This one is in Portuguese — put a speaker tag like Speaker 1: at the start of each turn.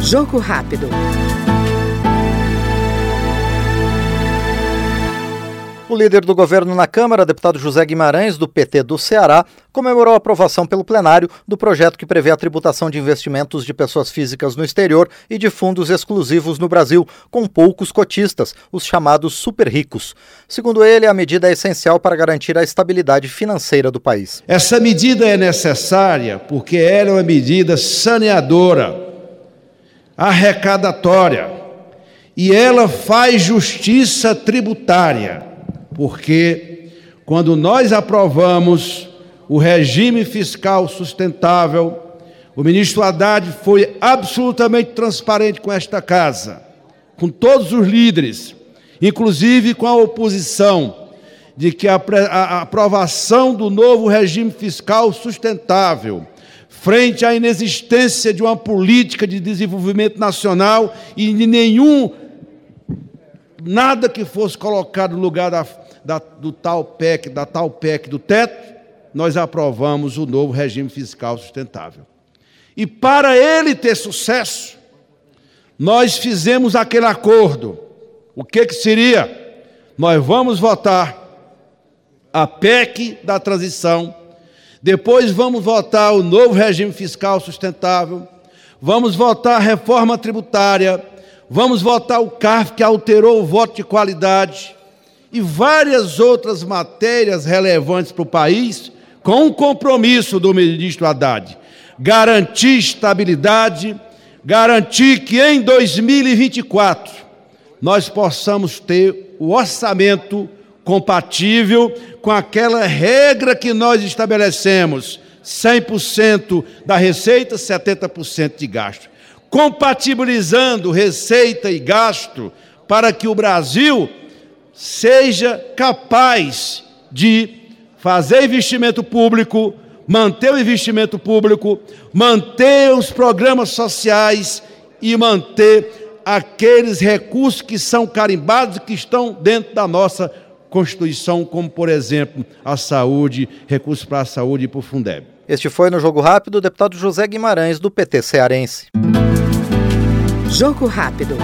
Speaker 1: Jogo rápido.
Speaker 2: O líder do governo na Câmara, deputado José Guimarães, do PT do Ceará, comemorou a aprovação pelo plenário do projeto que prevê a tributação de investimentos de pessoas físicas no exterior e de fundos exclusivos no Brasil, com poucos cotistas, os chamados super ricos. Segundo ele, a medida é essencial para garantir a estabilidade financeira do país.
Speaker 3: Essa medida é necessária porque ela é uma medida saneadora, arrecadatória, e ela faz justiça tributária porque quando nós aprovamos o regime fiscal sustentável, o ministro Haddad foi absolutamente transparente com esta casa, com todos os líderes, inclusive com a oposição, de que a, aprovação do novo regime fiscal sustentável, frente à inexistência de uma política de desenvolvimento nacional e de nenhum nada que fosse colocado no lugar da, da, do tal PEC, da tal PEC do teto, nós aprovamos o novo regime fiscal sustentável. E para ele ter sucesso, nós fizemos aquele acordo. O que, que seria? Nós vamos votar a PEC da transição, depois vamos votar o novo regime fiscal sustentável, vamos votar a reforma tributária, vamos votar o CARF, que alterou o voto de qualidade, e várias outras matérias relevantes para o país, com o compromisso do ministro Haddad. Garantir estabilidade, garantir que em 2024 nós possamos ter o orçamento compatível com aquela regra que nós estabelecemos: 100% da receita, 70% de gasto compatibilizando receita e gasto para que o Brasil seja capaz de fazer investimento público, manter o investimento público, manter os programas sociais e manter aqueles recursos que são carimbados e que estão dentro da nossa Constituição, como, por exemplo, a saúde, recursos para a saúde e para o Fundeb.
Speaker 2: Este foi no Jogo Rápido o deputado José Guimarães, do PT cearense.
Speaker 1: Jogo rápido.